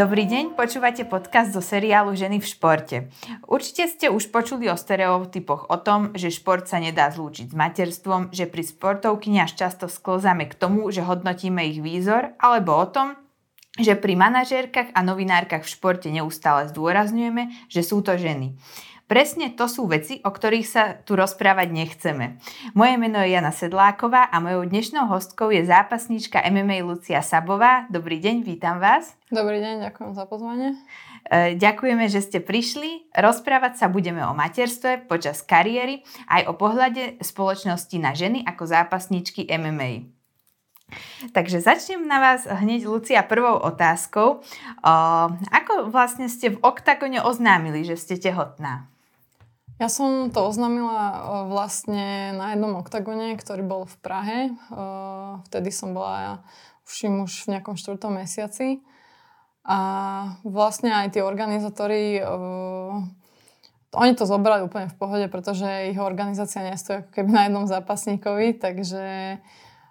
Dobrý deň, počúvate podcast zo seriálu Ženy v športe. Určite ste už počuli o stereotypoch o tom, že šport sa nedá zlúčiť s materstvom, že pri sportovkyniach často sklzame k tomu, že hodnotíme ich výzor, alebo o tom, že pri manažérkach a novinárkach v športe neustále zdôrazňujeme, že sú to ženy. Presne to sú veci, o ktorých sa tu rozprávať nechceme. Moje meno je Jana Sedláková a mojou dnešnou hostkou je zápasníčka MMA Lucia Sabová. Dobrý deň, vítam vás. Dobrý deň, ďakujem za pozvanie. E, ďakujeme, že ste prišli. Rozprávať sa budeme o materstve počas kariéry aj o pohľade spoločnosti na ženy ako zápasníčky MMA. Takže začnem na vás hneď, Lucia, prvou otázkou. O, ako vlastne ste v oktagone oznámili, že ste tehotná? Ja som to oznámila vlastne na jednom oktagone, ktorý bol v Prahe. Vtedy som bola už už v nejakom štvrtom mesiaci. A vlastne aj tí organizátori oni to zobrali úplne v pohode, pretože ich organizácia nestojí ako keby na jednom zápasníkovi, takže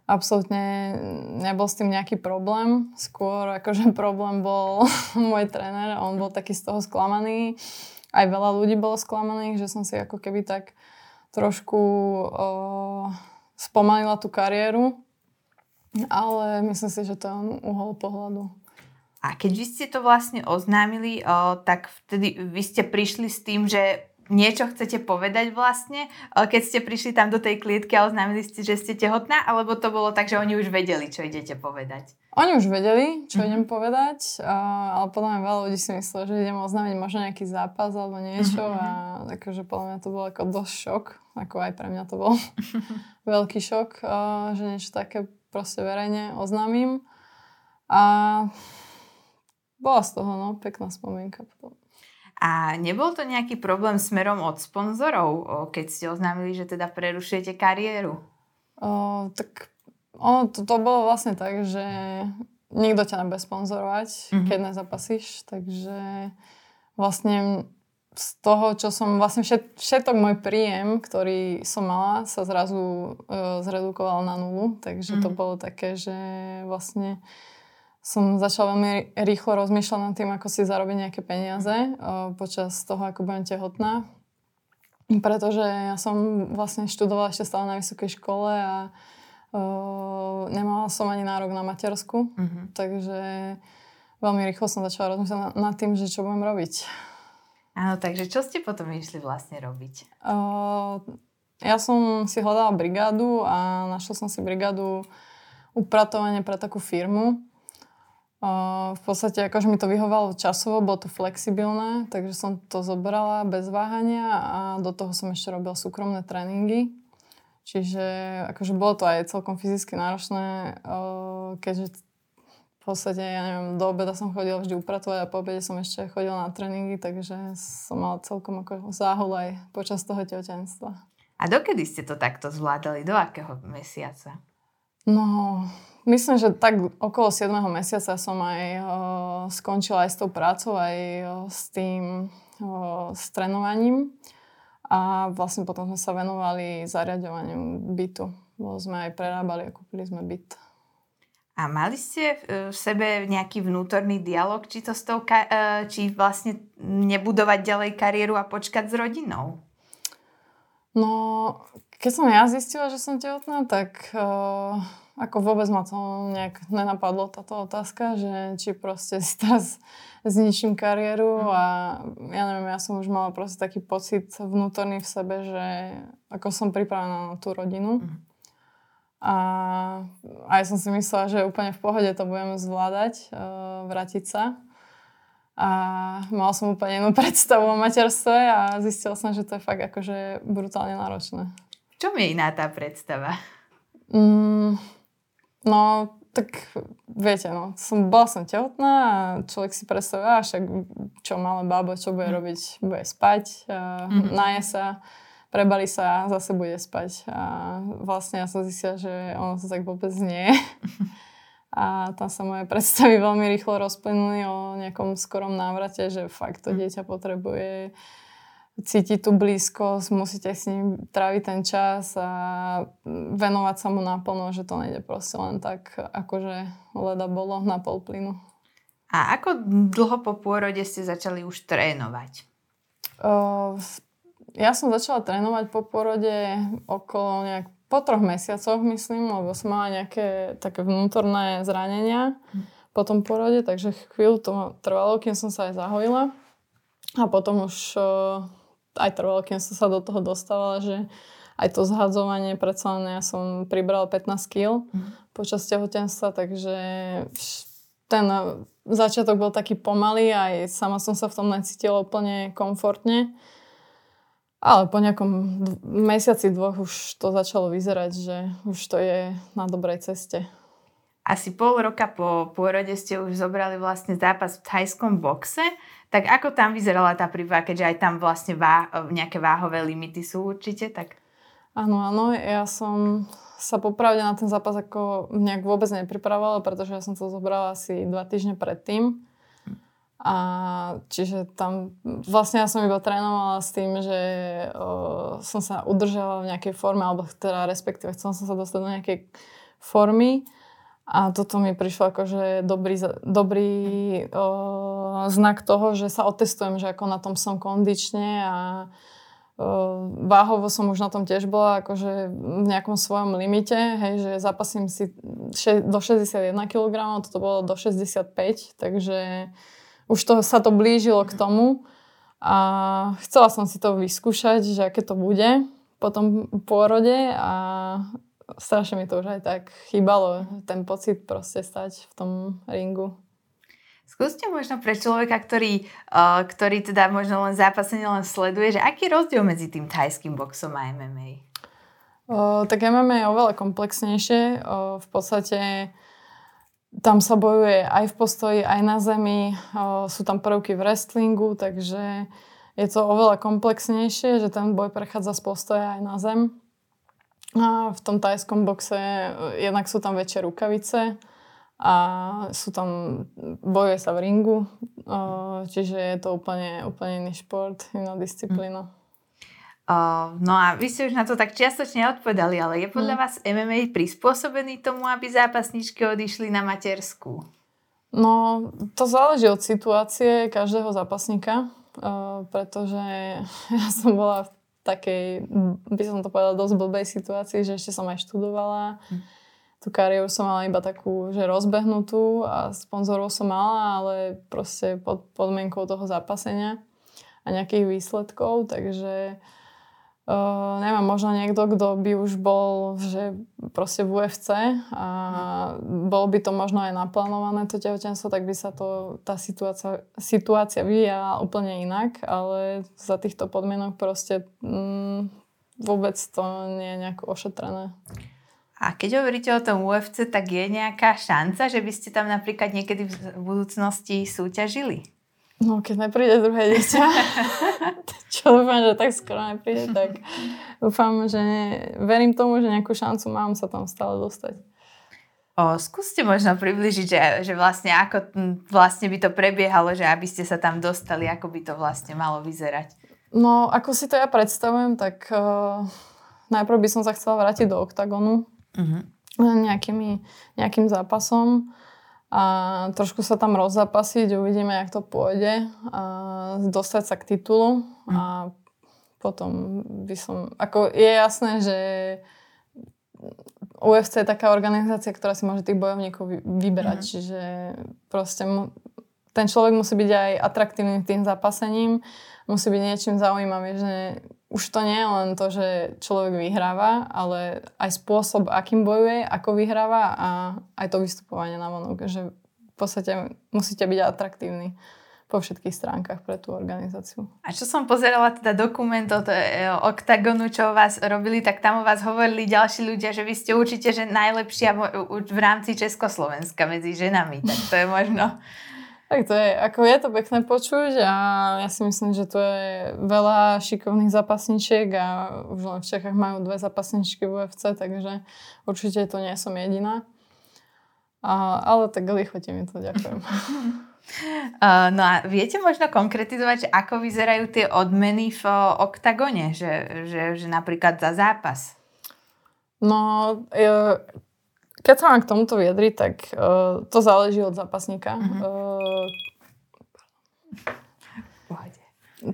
absolútne nebol s tým nejaký problém. Skôr akože problém bol môj tréner, on bol taký z toho sklamaný aj veľa ľudí bolo sklamaných, že som si ako keby tak trošku o, spomalila tú kariéru, ale myslím si, že to je uhol pohľadu. A keď vy ste to vlastne oznámili, o, tak vtedy vy ste prišli s tým, že niečo chcete povedať vlastne, keď ste prišli tam do tej klietky a oznámili ste, že ste tehotná, alebo to bolo tak, že oni už vedeli, čo idete povedať? Oni už vedeli, čo mm-hmm. idem povedať, ale podľa mňa veľa ľudí si myslelo, že idem oznámiť možno nejaký zápas alebo niečo mm-hmm. a takže podľa mňa to bol ako dosť šok, ako aj pre mňa to bol veľký šok, že niečo také proste verejne oznámim. A bola z toho, no, pekná spomienka potom. A nebol to nejaký problém smerom od sponzorov, keď ste oznámili, že teda prerušujete kariéru? O, tak o, to, to bolo vlastne tak, že nikto ťa nebude sponzorovať, mm-hmm. keď nezapasíš, takže vlastne z toho, čo som vlastne všet, všetok môj príjem, ktorý som mala, sa zrazu e, zredukoval na nulu, takže mm-hmm. to mhm. bolo také, že vlastne som začala veľmi rýchlo rozmýšľať nad tým, ako si zarobiť nejaké peniaze o, počas toho, ako budem tehotná. Pretože ja som vlastne študovala ešte stále na vysokej škole a nemala som ani nárok na matersku. Mm-hmm. Takže veľmi rýchlo som začala rozmýšľať nad, tým, že čo budem robiť. Áno, takže čo ste potom išli vlastne robiť? O, ja som si hľadala brigádu a našla som si brigádu upratovanie pre takú firmu v podstate akože mi to vyhovalo časovo, bolo to flexibilné, takže som to zobrala bez váhania a do toho som ešte robila súkromné tréningy. Čiže akože bolo to aj celkom fyzicky náročné, keďže v podstate, ja neviem, do obeda som chodila vždy upratovať a po obede som ešte chodila na tréningy, takže som mala celkom ako záhul aj počas toho tehotenstva. A dokedy ste to takto zvládali? Do akého mesiaca? No, Myslím, že tak okolo 7. mesiaca som aj o, skončila aj s tou prácou, aj o, s tým o, s trénovaním. A vlastne potom sme sa venovali zariadovaniu bytu. Bo sme aj prerábali a kúpili sme byt. A mali ste v sebe nejaký vnútorný dialog, či to s tou, e, či vlastne nebudovať ďalej kariéru a počkať s rodinou? No, keď som ja zistila, že som tehotná, tak uh, ako vôbec ma to nejak nenapadlo táto otázka, že či proste si teraz zničím kariéru mhm. a ja neviem, ja som už mala proste taký pocit vnútorný v sebe, že ako som pripravená na tú rodinu. Mhm. A aj som si myslela, že úplne v pohode to budeme zvládať, uh, vrátiť sa. A mala som úplne inú predstavu o materstve a zistila som, že to je fakt akože brutálne náročné. V čom je iná tá predstava? Mm, No, tak viete, no, som, bola som tehotná a človek si predstavuje, však čo malé bábo, čo bude mhm. robiť, bude spať, uh, mm-hmm. naje sa, prebali sa a zase bude spať. A vlastne ja som zistila, že ono to tak vôbec nie A tam sa moje predstavy veľmi rýchlo rozplynuli o nejakom skorom návrate, že fakt to mhm. dieťa potrebuje cítiť tú blízkosť, musíte s ním tráviť ten čas a venovať sa mu naplno, že to nejde proste len tak, akože leda bolo na pol plynu. A ako dlho po pôrode ste začali už trénovať? Uh, ja som začala trénovať po pôrode okolo nejak po troch mesiacoch, myslím, lebo som mala nejaké také vnútorné zranenia po tom porode, takže chvíľu to trvalo, kým som sa aj zahojila. A potom už uh, aj trvalo, kým som sa do toho dostávala, že aj to zhadzovanie, predsa len ja som pribrala 15 kg mm. počas tehotenstva, takže ten začiatok bol taký pomalý a aj sama som sa v tom necítila úplne komfortne. Ale po nejakom mesiaci, dvoch už to začalo vyzerať, že už to je na dobrej ceste. Asi pol roka po pôrode ste už zobrali vlastne zápas v thajskom boxe. Tak ako tam vyzerala tá príprava, keďže aj tam vlastne vá, nejaké váhové limity sú určite? Tak... Áno, áno, ja som sa popravde na ten zápas ako nejak vôbec nepripravovala, pretože ja som to zobrala asi dva týždne predtým. A čiže tam vlastne ja som iba trénovala s tým, že o, som sa udržala v nejakej forme, alebo teda respektíve chcela som sa dostať do nejakej formy. A toto mi prišlo ako, že dobrý, dobrý o, znak toho, že sa otestujem, že ako na tom som kondične a Váhovo som už na tom tiež bola akože v nejakom svojom limite, hej, že zapasím si še- do 61 kg, toto bolo do 65, takže už to, sa to blížilo k tomu. A chcela som si to vyskúšať, že aké to bude po tom pôrode a strašne mi to už aj tak chýbalo, ten pocit proste stať v tom ringu. Skúste možno pre človeka, ktorý, uh, ktorý teda možno len zápasenie len sleduje, že aký je rozdiel medzi tým thajským boxom a MMA? Uh, tak MMA je oveľa komplexnejšie. Uh, v podstate tam sa bojuje aj v postoji, aj na zemi. Uh, sú tam prvky v wrestlingu, takže je to oveľa komplexnejšie, že ten boj prechádza z postoja aj na zem. A v tom tajskom boxe jednak sú tam väčšie rukavice, a sú tam, bojuje sa v ringu, čiže je to úplne, úplne iný šport, iná disciplína. Uh, no a vy ste už na to tak čiastočne odpovedali, ale je podľa mm. vás MMA prispôsobený tomu, aby zápasničky odišli na matersku? No, to záleží od situácie každého zápasníka, uh, pretože ja som bola v takej, by som to povedala, dosť blbej situácii, že ešte som aj študovala. Mm tú kariéru som mala iba takú, že rozbehnutú a sponzorov som mala, ale proste pod podmienkou toho zápasenia a nejakých výsledkov, takže uh, neviem, možno niekto, kto by už bol že proste v UFC a bolo by to možno aj naplánované to tehotenstvo, tak by sa to, tá situácia, situácia vyvíjala úplne inak, ale za týchto podmienok proste mm, vôbec to nie je nejako ošetrené. A keď hovoríte o tom UFC, tak je nejaká šanca, že by ste tam napríklad niekedy v budúcnosti súťažili? No, keď nepríde druhé dieťa, čo dúfam, že tak skoro nepríde, tak dúfam, že verím tomu, že nejakú šancu mám sa tam stále dostať. O, skúste možno približiť, že, že vlastne ako vlastne by to prebiehalo, že aby ste sa tam dostali, ako by to vlastne malo vyzerať. No, ako si to ja predstavujem, tak uh, najprv by som sa chcela vrátiť do OKTAGONu, uh-huh. nejakými, nejakým zápasom a trošku sa tam rozzapasiť, uvidíme, jak to pôjde a dostať sa k titulu uh-huh. a potom by som, ako je jasné, že UFC je taká organizácia, ktorá si môže tých bojovníkov vyberať, uh-huh. čiže proste mu, ten človek musí byť aj atraktívny tým zápasením, musí byť niečím zaujímavý, že už to nie je len to, že človek vyhráva, ale aj spôsob, akým bojuje, ako vyhráva a aj to vystupovanie na vonok, že v podstate musíte byť atraktívni po všetkých stránkach pre tú organizáciu. A čo som pozerala teda dokument od e, Octagonu, čo vás robili, tak tam o vás hovorili ďalší ľudia, že vy ste určite že najlepšia v rámci Československa medzi ženami. Tak to je možno tak to je, ako je to pekné počuť a ja si myslím, že to je veľa šikovných zapasničiek a už len v Čechách majú dve zapasničky v UFC, takže určite to nie som jediná. A, ale tak lichote mi to, ďakujem. Uh, no a viete možno konkretizovať, že ako vyzerajú tie odmeny v oktagone, že, že, že napríklad za zápas? No, keď sa mám k tomuto vyjadriť, tak uh, to záleží od zápasníka. Uh-huh. Uh,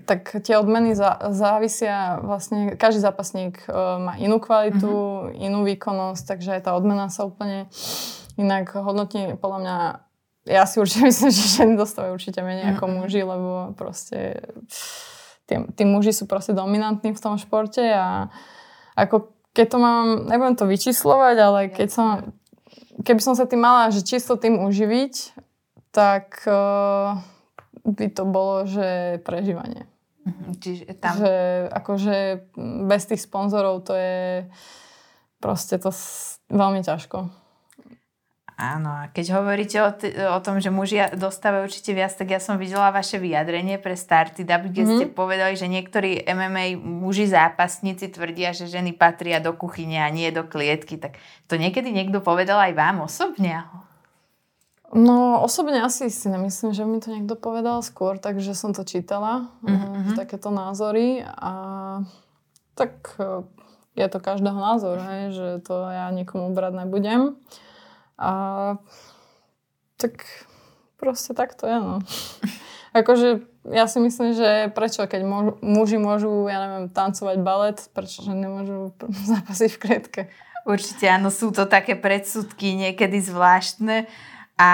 tak tie odmeny zá, závisia vlastne, každý zápasník uh, má inú kvalitu, uh-huh. inú výkonnosť, takže aj tá odmena sa úplne inak hodnotí. Podľa mňa, ja si určite myslím, že ženy dostávajú určite menej uh-huh. ako muži, lebo proste tí, tí muži sú proste dominantní v tom športe a ako keď to mám, nebudem to vyčíslovať, ale keď som, keby som sa tým mala, že čisto tým uživiť, tak uh, by to bolo, že prežívanie. Mhm, čiže tam... Že akože bez tých sponzorov to je proste to veľmi ťažko. Áno, a keď hovoríte o, t- o tom, že muži dostávajú určite viac, tak ja som videla vaše vyjadrenie pre Starty Dub, kde mm-hmm. ste povedali, že niektorí MMA muži zápasníci tvrdia, že ženy patria do kuchyne a nie do klietky. Tak to niekedy niekto povedal aj vám osobne? No osobne asi si nemyslím, že mi to niekto povedal skôr, takže som to čítala, mm-hmm. takéto názory a tak e, je to každého názor, hej, že to ja nikomu brať nebudem. A tak proste tak to je, no. akože ja si myslím, že prečo, keď môžu, muži môžu, ja neviem, tancovať balet, prečo že nemôžu zápasiť v klietke? Určite áno, sú to také predsudky niekedy zvláštne. A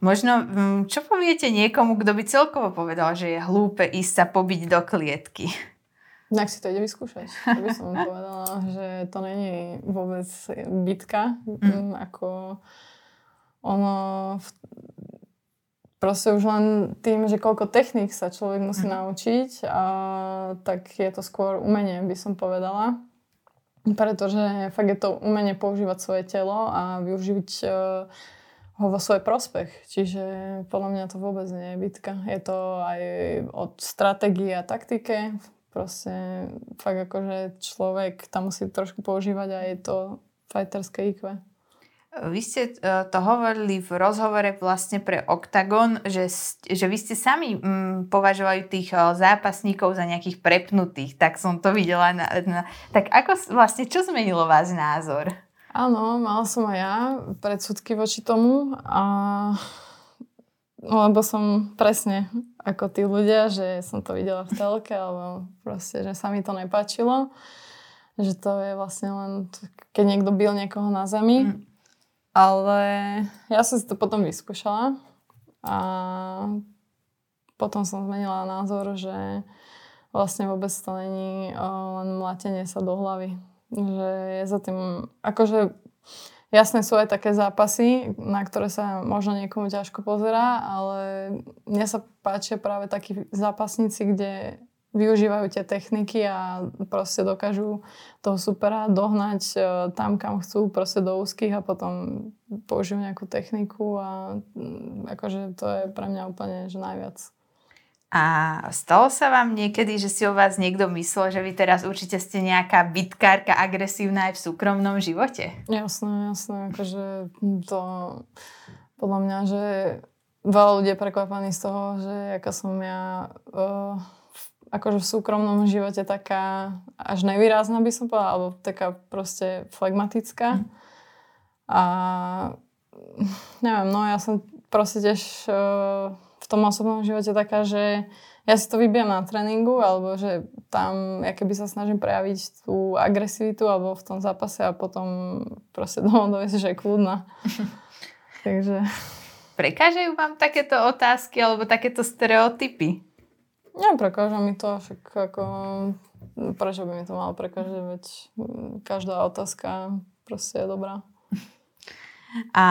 možno, mm, čo poviete niekomu, kto by celkovo povedal, že je hlúpe ísť sa pobiť do klietky? Tak si to ide vyskúšať. To by som povedala, že to není vôbec bitka, mm. ako ono v, proste už len tým, že koľko techník sa človek musí mm. naučiť, a, tak je to skôr umenie, by som povedala. Pretože fakt je to umenie používať svoje telo a využiť uh, ho vo svoj prospech. Čiže podľa mňa to vôbec nie je bitka. Je to aj od stratégie a taktike. Proste fakt akože človek tam musí trošku používať aj to fighterské IQ. Vy ste e, to hovorili v rozhovore vlastne pre Octagon, že, že vy ste sami mm, považovali tých e, zápasníkov za nejakých prepnutých, tak som to videla. Na, na, tak ako vlastne, čo zmenilo vás názor? Áno, mala som aj ja predsudky voči tomu a lebo som presne ako tí ľudia, že som to videla v telke alebo proste, že sa mi to nepáčilo. Že to je vlastne len, keď niekto bil niekoho na zemi. Mm. Ale ja som si to potom vyskúšala a potom som zmenila názor, že vlastne vôbec to není len mlatenie sa do hlavy že je za tým, akože jasné sú aj také zápasy, na ktoré sa možno niekomu ťažko pozerá, ale mne sa páčia práve takí zápasníci, kde využívajú tie techniky a proste dokážu toho supera dohnať e, tam, kam chcú, proste do úzkých a potom použijú nejakú techniku a mm, akože to je pre mňa úplne že najviac. A stalo sa vám niekedy, že si o vás niekto myslel, že vy teraz určite ste nejaká bitkárka agresívna aj v súkromnom živote? Jasné, jasné. Akože to podľa mňa, že veľa ľudí je prekvapaní z toho, že aká som ja uh, akože v súkromnom živote taká až nevýrazná by som povedala, alebo taká proste flegmatická. Mm. A neviem, no ja som proste tiež uh, tom osobnom živote taká, že ja si to vybiem na tréningu, alebo že tam ja keby sa snažím prejaviť tú agresivitu alebo v tom zápase a potom proste domov dovesť, že je kľudná. Takže... Prekážajú vám takéto otázky alebo takéto stereotypy? Neprekáža mi to, však ako... Prečo by mi to malo prekážať, veď každá otázka proste je dobrá. A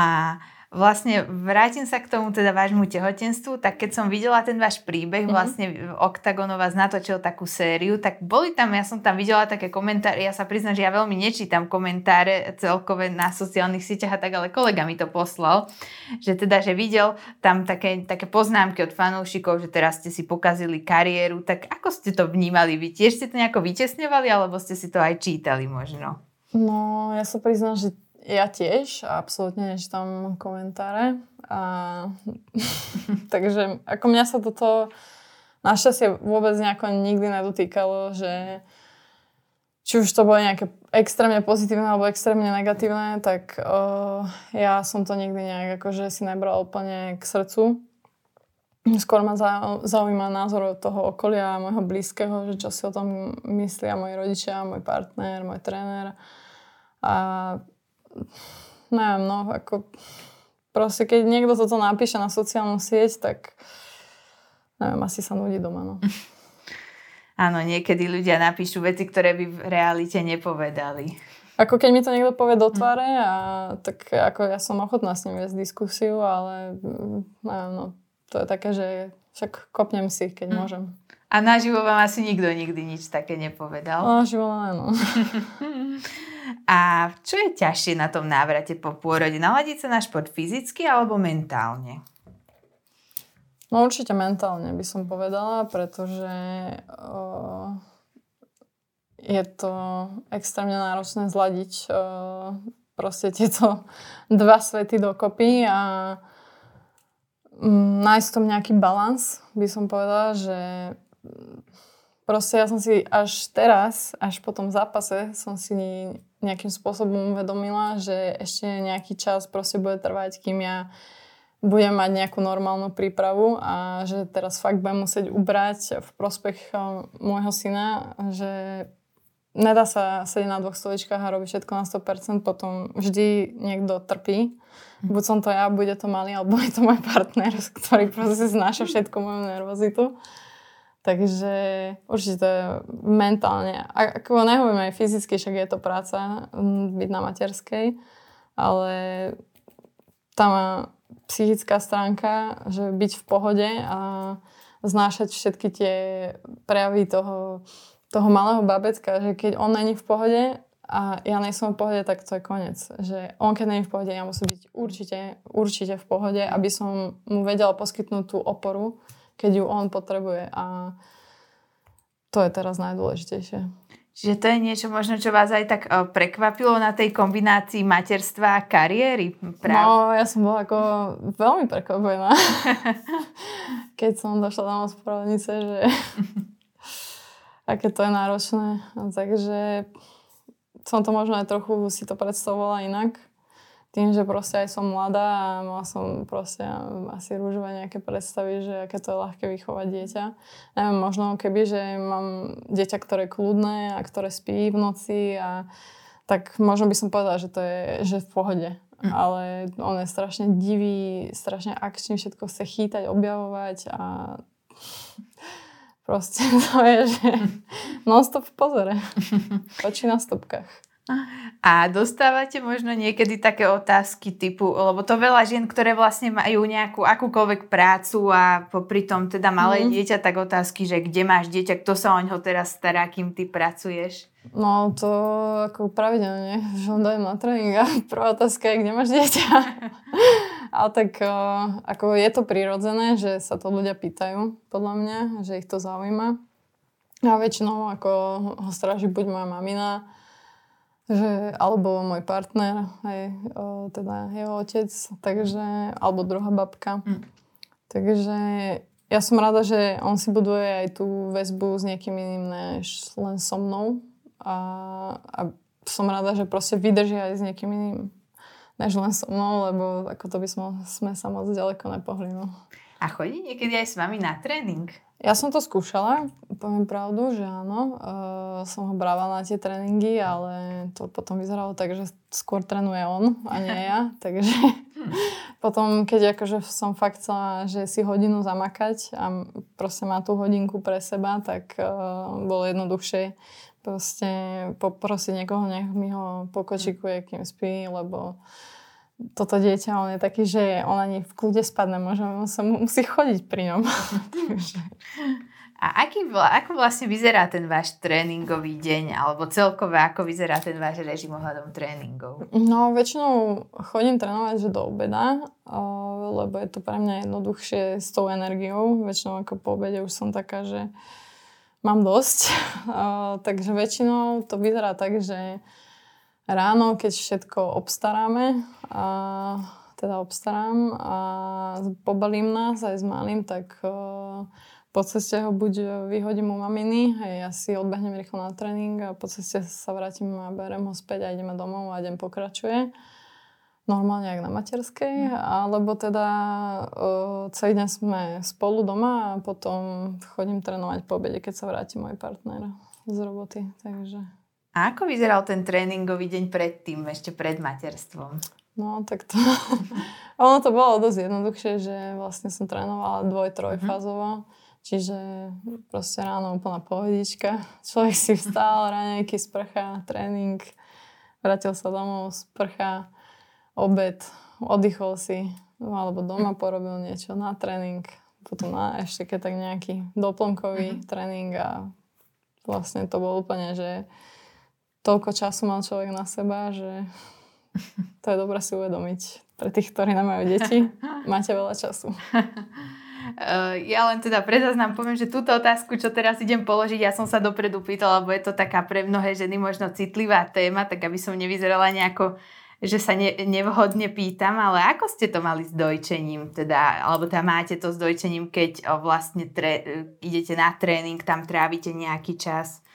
Vlastne vrátim sa k tomu teda vášmu tehotenstvu, tak keď som videla ten váš príbeh, mm-hmm. vlastne Octagon vás natočil takú sériu, tak boli tam, ja som tam videla také komentáre, ja sa priznám, že ja veľmi nečítam komentáre celkové na sociálnych sieťach a tak, ale kolega mi to poslal, že teda, že videl tam také, také poznámky od fanúšikov, že teraz ste si pokazili kariéru, tak ako ste to vnímali? Vy tiež ste to nejako vytesňovali, alebo ste si to aj čítali možno? No, ja sa priznám, že ja tiež, absolútne nečítam komentáre. A... Takže ako mňa sa toto našťastie vôbec nejako nikdy nedotýkalo, že či už to bolo nejaké extrémne pozitívne alebo extrémne negatívne, tak uh, ja som to nikdy nejak akože si nebral úplne k srdcu. Skôr ma zaujíma názor toho okolia, môjho blízkeho, že čo si o tom myslia moji rodičia, môj partner, môj tréner. A neviem, no, ako proste keď niekto toto napíše na sociálnu sieť, tak neviem, asi sa nudí doma, no. Áno, niekedy ľudia napíšu veci, ktoré by v realite nepovedali. Ako keď mi to niekto povie do tváre, a, tak ako ja som ochotná s ním viesť diskusiu, ale neviem, no, to je také, že však kopnem si, keď mm. môžem. A naživo vám asi nikto nikdy nič také nepovedal? No, naživo áno. A čo je ťažšie na tom návrate po pôrode? Naladiť sa na šport fyzicky alebo mentálne? No určite mentálne by som povedala, pretože uh, je to extrémne náročné zladiť uh, proste tieto dva svety dokopy a um, nájsť tom nejaký balans, by som povedala, že proste ja som si až teraz, až po tom zápase som si nejakým spôsobom uvedomila, že ešte nejaký čas proste bude trvať, kým ja budem mať nejakú normálnu prípravu a že teraz fakt budem musieť ubrať v prospech eh, môjho syna, že nedá sa sedieť na dvoch stoličkách a robiť všetko na 100%, potom vždy niekto trpí. Mhm. Buď som to ja, bude to malý, alebo je to môj partner, ktorý proste znáša všetko moju nervozitu. Takže určite mentálne. Ako nehovorím aj fyzicky, však je to práca byť na materskej, ale tam psychická stránka, že byť v pohode a znášať všetky tie prejavy toho, toho malého babecka, že keď on není v pohode a ja nie som v pohode, tak to je koniec. Že on keď není v pohode, ja musím byť určite, určite v pohode, aby som mu vedela poskytnúť tú oporu, keď ju on potrebuje. A to je teraz najdôležitejšie. Čiže to je niečo možno, čo vás aj tak uh, prekvapilo na tej kombinácii materstva a kariéry? Práv? No, ja som bola ako veľmi prekvapená. Keď som došla na ospravedlnice, že aké to je náročné. Takže som to možno aj trochu si to predstavovala inak tým, že proste aj som mladá a mala som proste asi rúžové nejaké predstavy, že aké to je ľahké vychovať dieťa. Neviem, možno keby, že mám dieťa, ktoré je kľudné a ktoré spí v noci a tak možno by som povedala, že to je že v pohode. Mm. Ale on je strašne divý, strašne akčný, všetko chce chýtať, objavovať a proste to je, že non-stop v pozore. Oči na stopkách. A dostávate možno niekedy také otázky typu, lebo to veľa žien, ktoré vlastne majú nejakú akúkoľvek prácu a popri tom teda malé mm. dieťa, tak otázky, že kde máš dieťa, kto sa o ňo teraz stará, kým ty pracuješ? No to ako pravidelne, že on dajem na tréning a prvá otázka je, kde máš dieťa. Ale tak ako je to prirodzené, že sa to ľudia pýtajú, podľa mňa, že ich to zaujíma. A väčšinou ako ho stráži buď moja mamina, že, alebo môj partner, aj, o, teda jeho otec, takže, alebo druhá babka. Mm. Takže ja som rada, že on si buduje aj tú väzbu s niekým iným než len so mnou. A, a som rada, že proste vydrží aj s niekým iným než len so mnou, lebo ako to by sme, sme sa moc ďaleko nepohli. No. A chodí niekedy aj s vami na tréning? Ja som to skúšala, poviem pravdu, že áno. Uh, som ho brala na tie tréningy, ale to potom vyzeralo tak, že skôr trénuje on a nie ja. Takže potom, keď akože som fakt chcela, že si hodinu zamakať a proste má tú hodinku pre seba, tak uh, bolo jednoduchšie proste poprosiť niekoho, nech mi ho pokočikuje, kým spí, lebo toto dieťa, on je taký, že on ani v kľude spadne, možno sa musí chodiť pri ňom. A aký, ako vlastne vyzerá ten váš tréningový deň, alebo celkové ako vyzerá ten váš režim ohľadom tréningov? No, väčšinou chodím trénovať že do obeda, lebo je to pre mňa jednoduchšie s tou energiou. Väčšinou ako po obede už som taká, že mám dosť. Takže väčšinou to vyzerá tak, že ráno, keď všetko obstaráme, a teda obstarám a pobalím nás aj s malým, tak uh, po ceste ho buď vyhodím u maminy, hej, ja si odbehnem rýchlo na tréning a po ceste sa vrátim a berem ho späť a ideme domov a deň pokračuje. Normálne jak na materskej, mm. alebo teda uh, celý deň sme spolu doma a potom chodím trénovať po obede, keď sa vráti môj partner z roboty. Takže... A ako vyzeral ten tréningový deň predtým, ešte pred materstvom? No, tak to... ono to bolo dosť jednoduchšie, že vlastne som trénovala dvoj, trojfázovo. Mm-hmm. Čiže proste ráno úplná pohodička. Človek si vstal, raňajky, sprcha, tréning, vrátil sa domov, sprcha, obed, oddychol si, no, alebo doma porobil niečo na tréning, potom na ešte keď tak nejaký doplnkový mm-hmm. tréning a vlastne to bolo úplne, že toľko času mal človek na seba, že to je dobré si uvedomiť. Pre tých, ktorí nemajú deti, máte veľa času. Uh, ja len teda prezaznám, poviem, že túto otázku, čo teraz idem položiť, ja som sa dopredu pýtala, lebo je to taká pre mnohé ženy možno citlivá téma, tak aby som nevyzerala nejako že sa ne, nevhodne pýtam, ale ako ste to mali s dojčením, teda, alebo tam máte to s dojčením, keď o, vlastne tre, idete na tréning, tam trávite nejaký čas?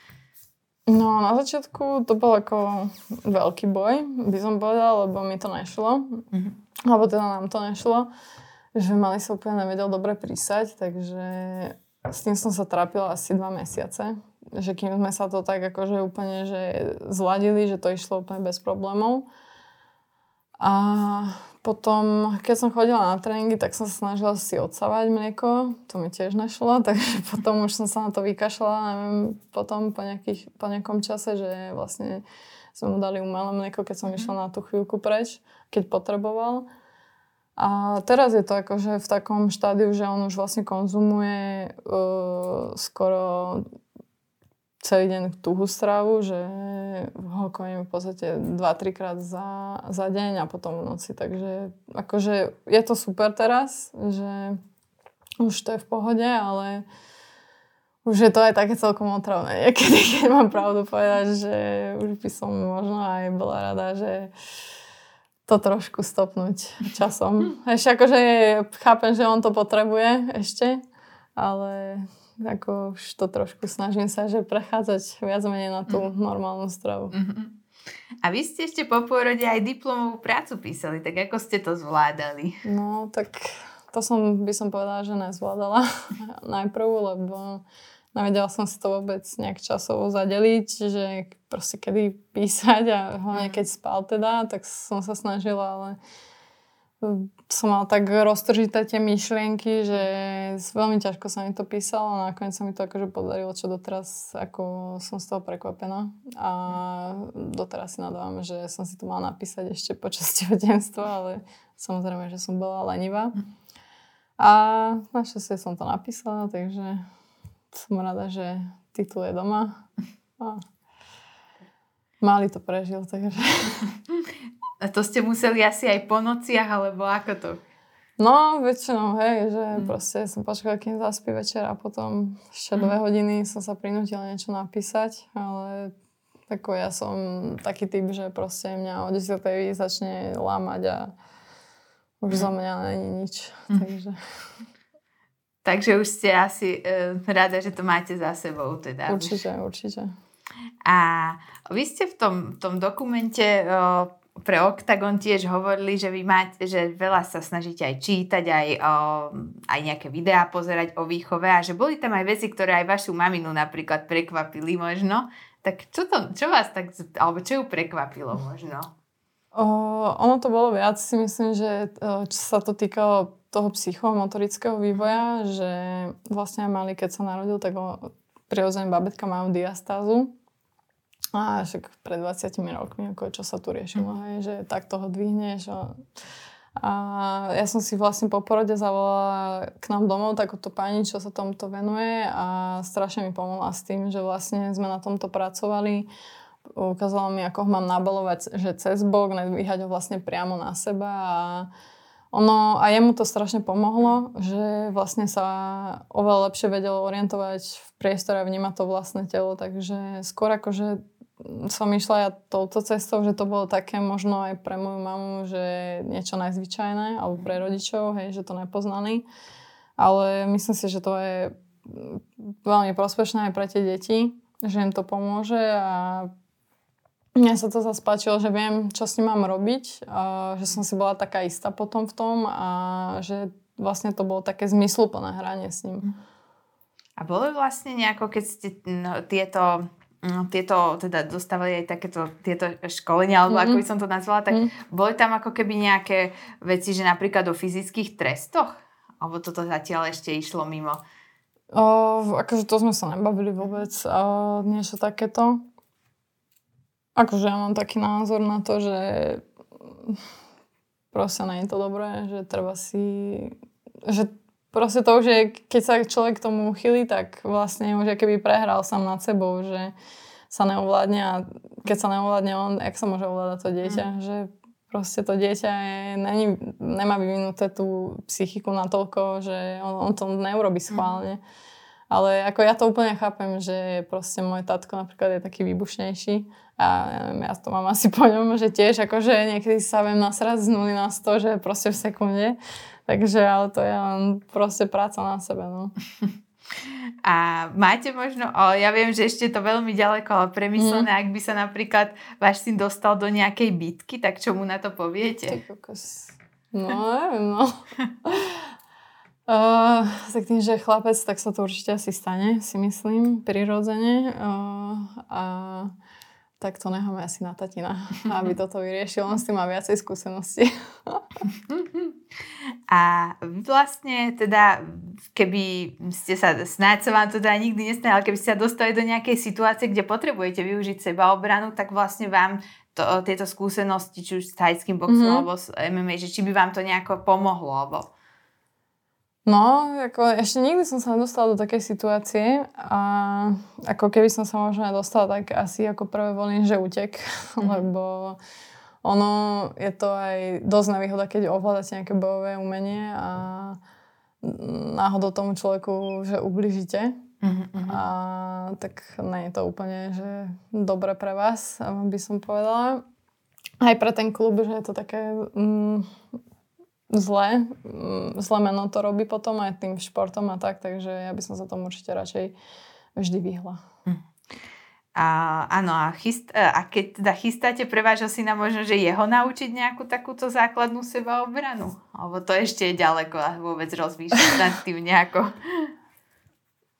No na začiatku to bol ako veľký boj, by som povedala, lebo mi to nešlo. Mm-hmm. Alebo teda nám to nešlo. Že mali sa úplne nevedel dobre prísať, takže s tým som sa trápila asi dva mesiace. Že kým sme sa to tak akože úplne že zladili, že to išlo úplne bez problémov. A potom, keď som chodila na tréningy, tak som sa snažila si odsávať mlieko. To mi tiež nešlo, takže potom už som sa na to vykašľala. Neviem, potom po, nejakých, po nejakom čase, že vlastne sme mu dali umelé mlieko, keď som mm-hmm. išla na tú chvíľku preč, keď potreboval. A teraz je to akože v takom štádiu, že on už vlastne konzumuje uh, skoro celý deň tuhú stravu, že ho kojím v podstate 2-3 krát za, za deň a potom v noci. Takže akože je to super teraz, že už to je v pohode, ale už je to aj také celkom otravné. Niekedy, keď mám pravdu povedať, že už by som možno aj bola rada, že to trošku stopnúť časom. Ešte akože chápem, že on to potrebuje ešte, ale ako už to trošku snažím sa, že prechádzať viac menej na tú mm. normálnu stravu. Mm-hmm. A vy ste ešte po pôrode aj diplomovú prácu písali, tak ako ste to zvládali? No, tak to som, by som povedala, že nezvládala najprv, lebo nevedela som si to vôbec nejak časovo zadeliť, že proste kedy písať a hlavne keď spal teda, tak som sa snažila, ale som mala tak roztržité tie myšlienky, že veľmi ťažko sa mi to písalo a nakoniec sa mi to akože podarilo, čo doteraz ako som z toho prekvapená a doteraz si nadávam, že som si to mala napísať ešte počas tehotenstva, ale samozrejme, že som bola lenivá. A našťastie som to napísala, takže som rada, že titul je doma. A Mali to prežil, takže... A to ste museli asi aj po nociach, alebo ako to? No, väčšinou, hej, že mm. proste som počkala, kým zaspí večer a potom ešte dve mm. hodiny som sa prinútila niečo napísať, ale ako ja som taký typ, že proste mňa o 10. začne lámať a už mm. za mňa není nič, mm. takže... Takže už ste asi uh, rada, že to máte za sebou. Teda určite, určite. A vy ste v tom, v tom dokumente uh, pre Octagon tiež hovorili, že vy máte, že veľa sa snažíte aj čítať, aj, o, aj nejaké videá pozerať o výchove a že boli tam aj veci, ktoré aj vašu maminu napríklad prekvapili možno. Tak čo, to, čo vás tak, alebo čo ju prekvapilo možno? O, ono to bolo viac, si myslím, že čo sa to týkalo toho psychomotorického vývoja, že vlastne mali, keď sa narodil, tak prirodzene babetka majú diastázu a však pred 20 rokmi, ako čo sa tu riešilo, mm. hej, že takto ho dvihneš. A, a ja som si vlastne po porode zavolala k nám domov takúto pani, čo sa tomuto venuje a strašne mi pomohla s tým, že vlastne sme na tomto pracovali. Ukázala mi, ako ho mám nabalovať, že cez bok, nedvíhať ho vlastne priamo na seba a ono, a jemu to strašne pomohlo, že vlastne sa oveľa lepšie vedelo orientovať v priestore a vnímať to vlastné telo, takže skôr akože som išla ja touto cestou, že to bolo také možno aj pre moju mamu, že niečo najzvyčajné, alebo pre rodičov, hej, že to nepoznali. Ale myslím si, že to je veľmi prospešné aj pre tie deti, že im to pomôže a mne sa to zase páčilo, že viem, čo s ním mám robiť, a že som si bola taká istá potom v tom a že vlastne to bolo také zmysluplné hranie s ním. A bolo vlastne nejako, keď ste no, tieto tieto, teda dostávali aj takéto tieto školenia, alebo mm-hmm. ako by som to nazvala, tak mm-hmm. boli tam ako keby nejaké veci, že napríklad o fyzických trestoch? Alebo toto zatiaľ ešte išlo mimo? O, akože to sme sa nebavili vôbec. A niečo takéto. Akože ja mám taký názor na to, že proste nie je to dobré, že treba si... Že proste to už je, keď sa človek k tomu chýli, tak vlastne už keby prehral sám nad sebou, že sa neovládne a keď sa neovládne on, jak sa môže ovládať to dieťa, mm. že proste to dieťa je, není, nemá vyvinuté tú psychiku natoľko, že on, on to neurobi schválne. Mm. Ale ako ja to úplne chápem, že proste môj tatko napríklad je taký výbušnejší a ja, neviem, ja to mám asi po ňom, že tiež akože niekedy sa viem nasrať z 0 na 100, že proste v sekunde. Takže ale to je len proste práca na sebe. No. A máte možno, ja viem, že ešte to veľmi ďaleko, ale premyslené, mm. ak by sa napríklad váš syn dostal do nejakej bitky, tak čo mu na to poviete? No, neviem, no. Uh, tak tým, že chlapec, tak sa to určite asi stane, si myslím, prirodzene. Uh, a tak to necháme asi na tatina, aby toto vyriešil. On s tým má viacej skúsenosti. A vlastne teda, keby ste sa, snáď sa vám to teda nikdy nestane, ale keby ste sa dostali do nejakej situácie, kde potrebujete využiť sebaobranu, tak vlastne vám to, tieto skúsenosti, či už s thajským boxom mm-hmm. alebo s MMA, že či by vám to nejako pomohlo, alebo... No, ako ešte nikdy som sa nedostala do takej situácie a ako keby som sa možno dostala, tak asi ako prvé volím, že utek, mm. lebo ono je to aj dosť nevýhoda, keď ovládate nejaké bojové umenie a náhodou tomu človeku, že ubližíte. Mm-hmm. A tak nie je to úplne, že dobre pre vás, by som povedala. Aj pre ten klub, že je to také mm, zle, mm, zle meno to robí potom aj tým športom a tak, takže ja by som sa tomu určite radšej vždy vyhla. Hm. A, áno, a, chyst, e, a keď teda chystáte pre vášho syna možno, že jeho naučiť nejakú takúto základnú sebaobranu? Alebo to ešte je ďaleko a vôbec rozmýšľať nad tým nejako?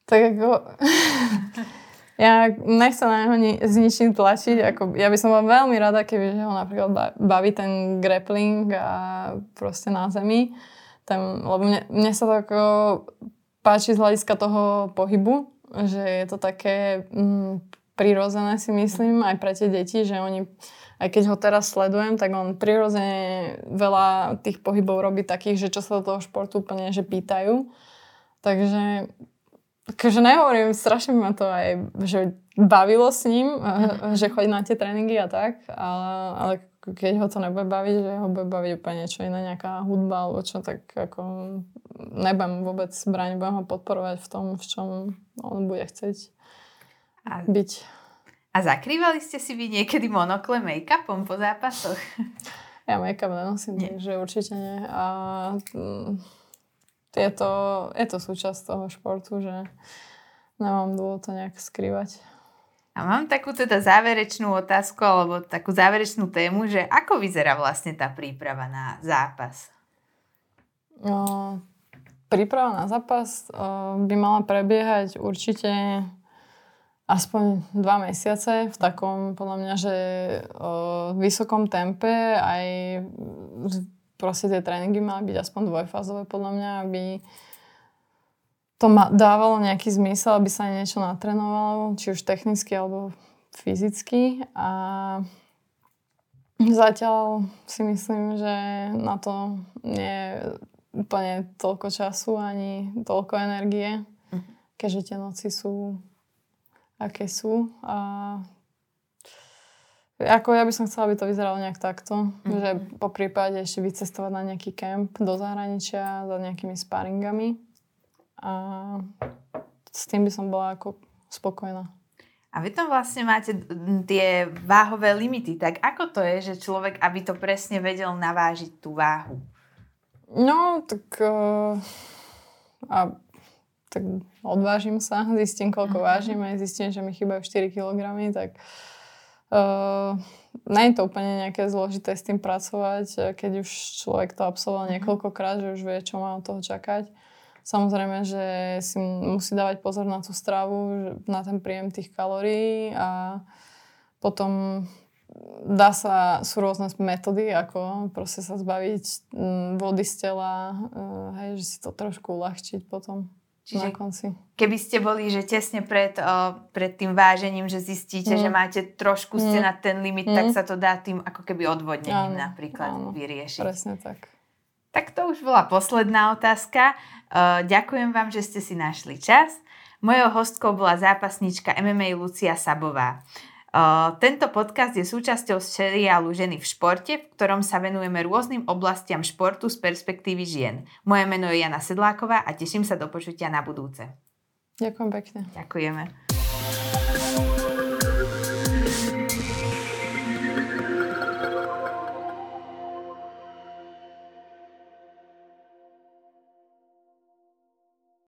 Tak ako... Ja nechcem na neho ni- s ničím tlačiť. Ako, ja by som bola veľmi rada, keby ho napríklad baví ten grappling a proste na zemi. Ten, lebo mne, mne sa to ako páči z hľadiska toho pohybu, že je to také mm, prirodzené si myslím aj pre tie deti, že oni aj keď ho teraz sledujem, tak on prirodzene veľa tých pohybov robí takých, že čo sa do toho športu úplne že pýtajú. Takže akože nehovorím, strašne ma to aj, že bavilo s ním, že chodí na tie tréningy a tak, ale, ale keď ho to nebude baviť, že ho bude baviť úplne niečo iné, nejaká hudba alebo čo, tak ako nebudem vôbec brániť, budem ho podporovať v tom, v čom on bude chcieť a, byť. A zakrývali ste si vy niekedy monokle make-upom po zápasoch? Ja make-up nenosím, nie. takže určite nie. A, je to, je to súčasť toho športu, že nemám dôvod to nejak skrývať. A mám takú teda záverečnú otázku, alebo takú záverečnú tému, že ako vyzerá vlastne tá príprava na zápas? No, príprava na zápas uh, by mala prebiehať určite aspoň dva mesiace v takom, podľa mňa, že uh, vysokom tempe aj proste tie tréningy mali byť aspoň dvojfázové podľa mňa, aby to ma, dávalo nejaký zmysel, aby sa niečo natrénovalo, či už technicky alebo fyzicky a zatiaľ si myslím, že na to nie je úplne toľko času ani toľko energie, mhm. keďže tie noci sú aké sú a ako ja by som chcela, aby to vyzeralo nejak takto, mm-hmm. že po prípade ešte vycestovať na nejaký kemp do zahraničia za nejakými sparingami a s tým by som bola ako spokojná. A vy tam vlastne máte tie váhové limity, tak ako to je, že človek, aby to presne vedel navážiť tú váhu? No, tak uh, a tak odvážim sa, zistím, koľko uh-huh. vážim a zistím, že mi chýbajú 4 kg, tak uh, nie je to úplne nejaké zložité s tým pracovať, keď už človek to absolvoval uh-huh. niekoľkokrát, že už vie, čo má od toho čakať. Samozrejme, že si musí dávať pozor na tú stravu, na ten príjem tých kalórií a potom dá sa, sú rôzne metódy, ako proste sa zbaviť vody z tela, eh, hej, že si to trošku uľahčiť potom. Čiže keby ste boli, že tesne pred, o, pred tým vážením, že zistíte, mm. že máte trošku ste mm. na ten limit, mm. tak sa to dá tým ako keby odvodnením áno, napríklad áno, vyriešiť. Presne tak. Tak to už bola posledná otázka. O, ďakujem vám, že ste si našli čas. Mojou hostkou bola zápasnička MMA Lucia Sabová. Tento podcast je súčasťou seriálu Ženy v športe, v ktorom sa venujeme rôznym oblastiam športu z perspektívy žien. Moje meno je Jana Sedláková a teším sa do počutia na budúce. Ďakujem pekne. Ďakujeme.